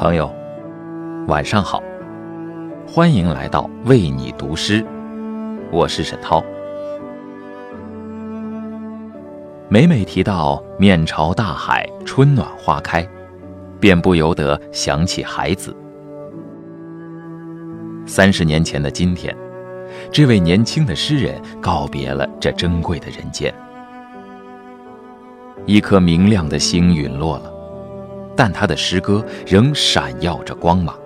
朋友，晚上好，欢迎来到为你读诗，我是沈涛。每每提到面朝大海，春暖花开，便不由得想起孩子。三十年前的今天，这位年轻的诗人告别了这珍贵的人间，一颗明亮的星陨落了。但他的诗歌仍闪耀着光芒。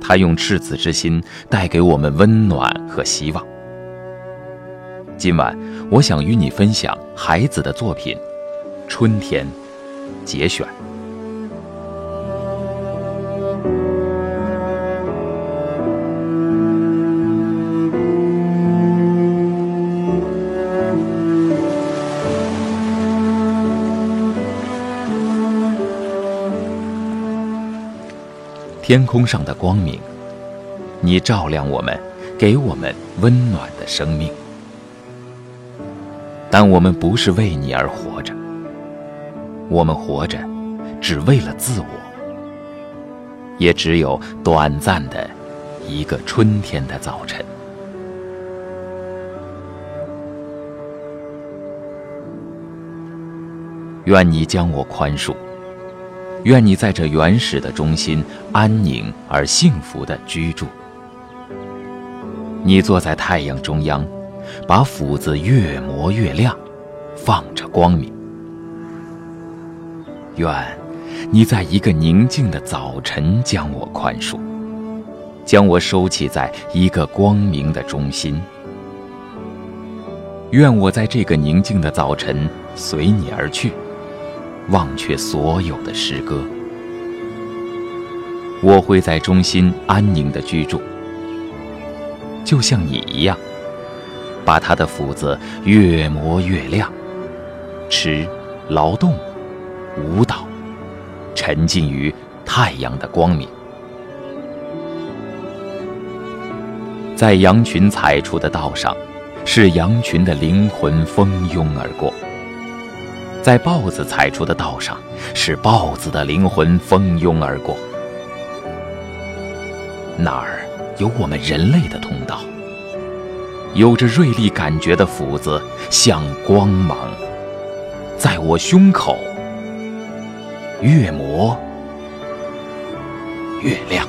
他用赤子之心带给我们温暖和希望。今晚，我想与你分享孩子的作品《春天》节选。天空上的光明，你照亮我们，给我们温暖的生命。但我们不是为你而活着，我们活着，只为了自我。也只有短暂的一个春天的早晨。愿你将我宽恕。愿你在这原始的中心安宁而幸福的居住。你坐在太阳中央，把斧子越磨越亮，放着光明。愿你在一个宁静的早晨将我宽恕，将我收起在一个光明的中心。愿我在这个宁静的早晨随你而去。忘却所有的诗歌，我会在中心安宁的居住，就像你一样，把他的斧子越磨越亮，吃、劳动、舞蹈，沉浸于太阳的光明，在羊群踩出的道上，是羊群的灵魂蜂拥而过。在豹子踩出的道上，是豹子的灵魂蜂拥而过。那儿有我们人类的通道，有着锐利感觉的斧子像光芒，在我胸口越磨越亮。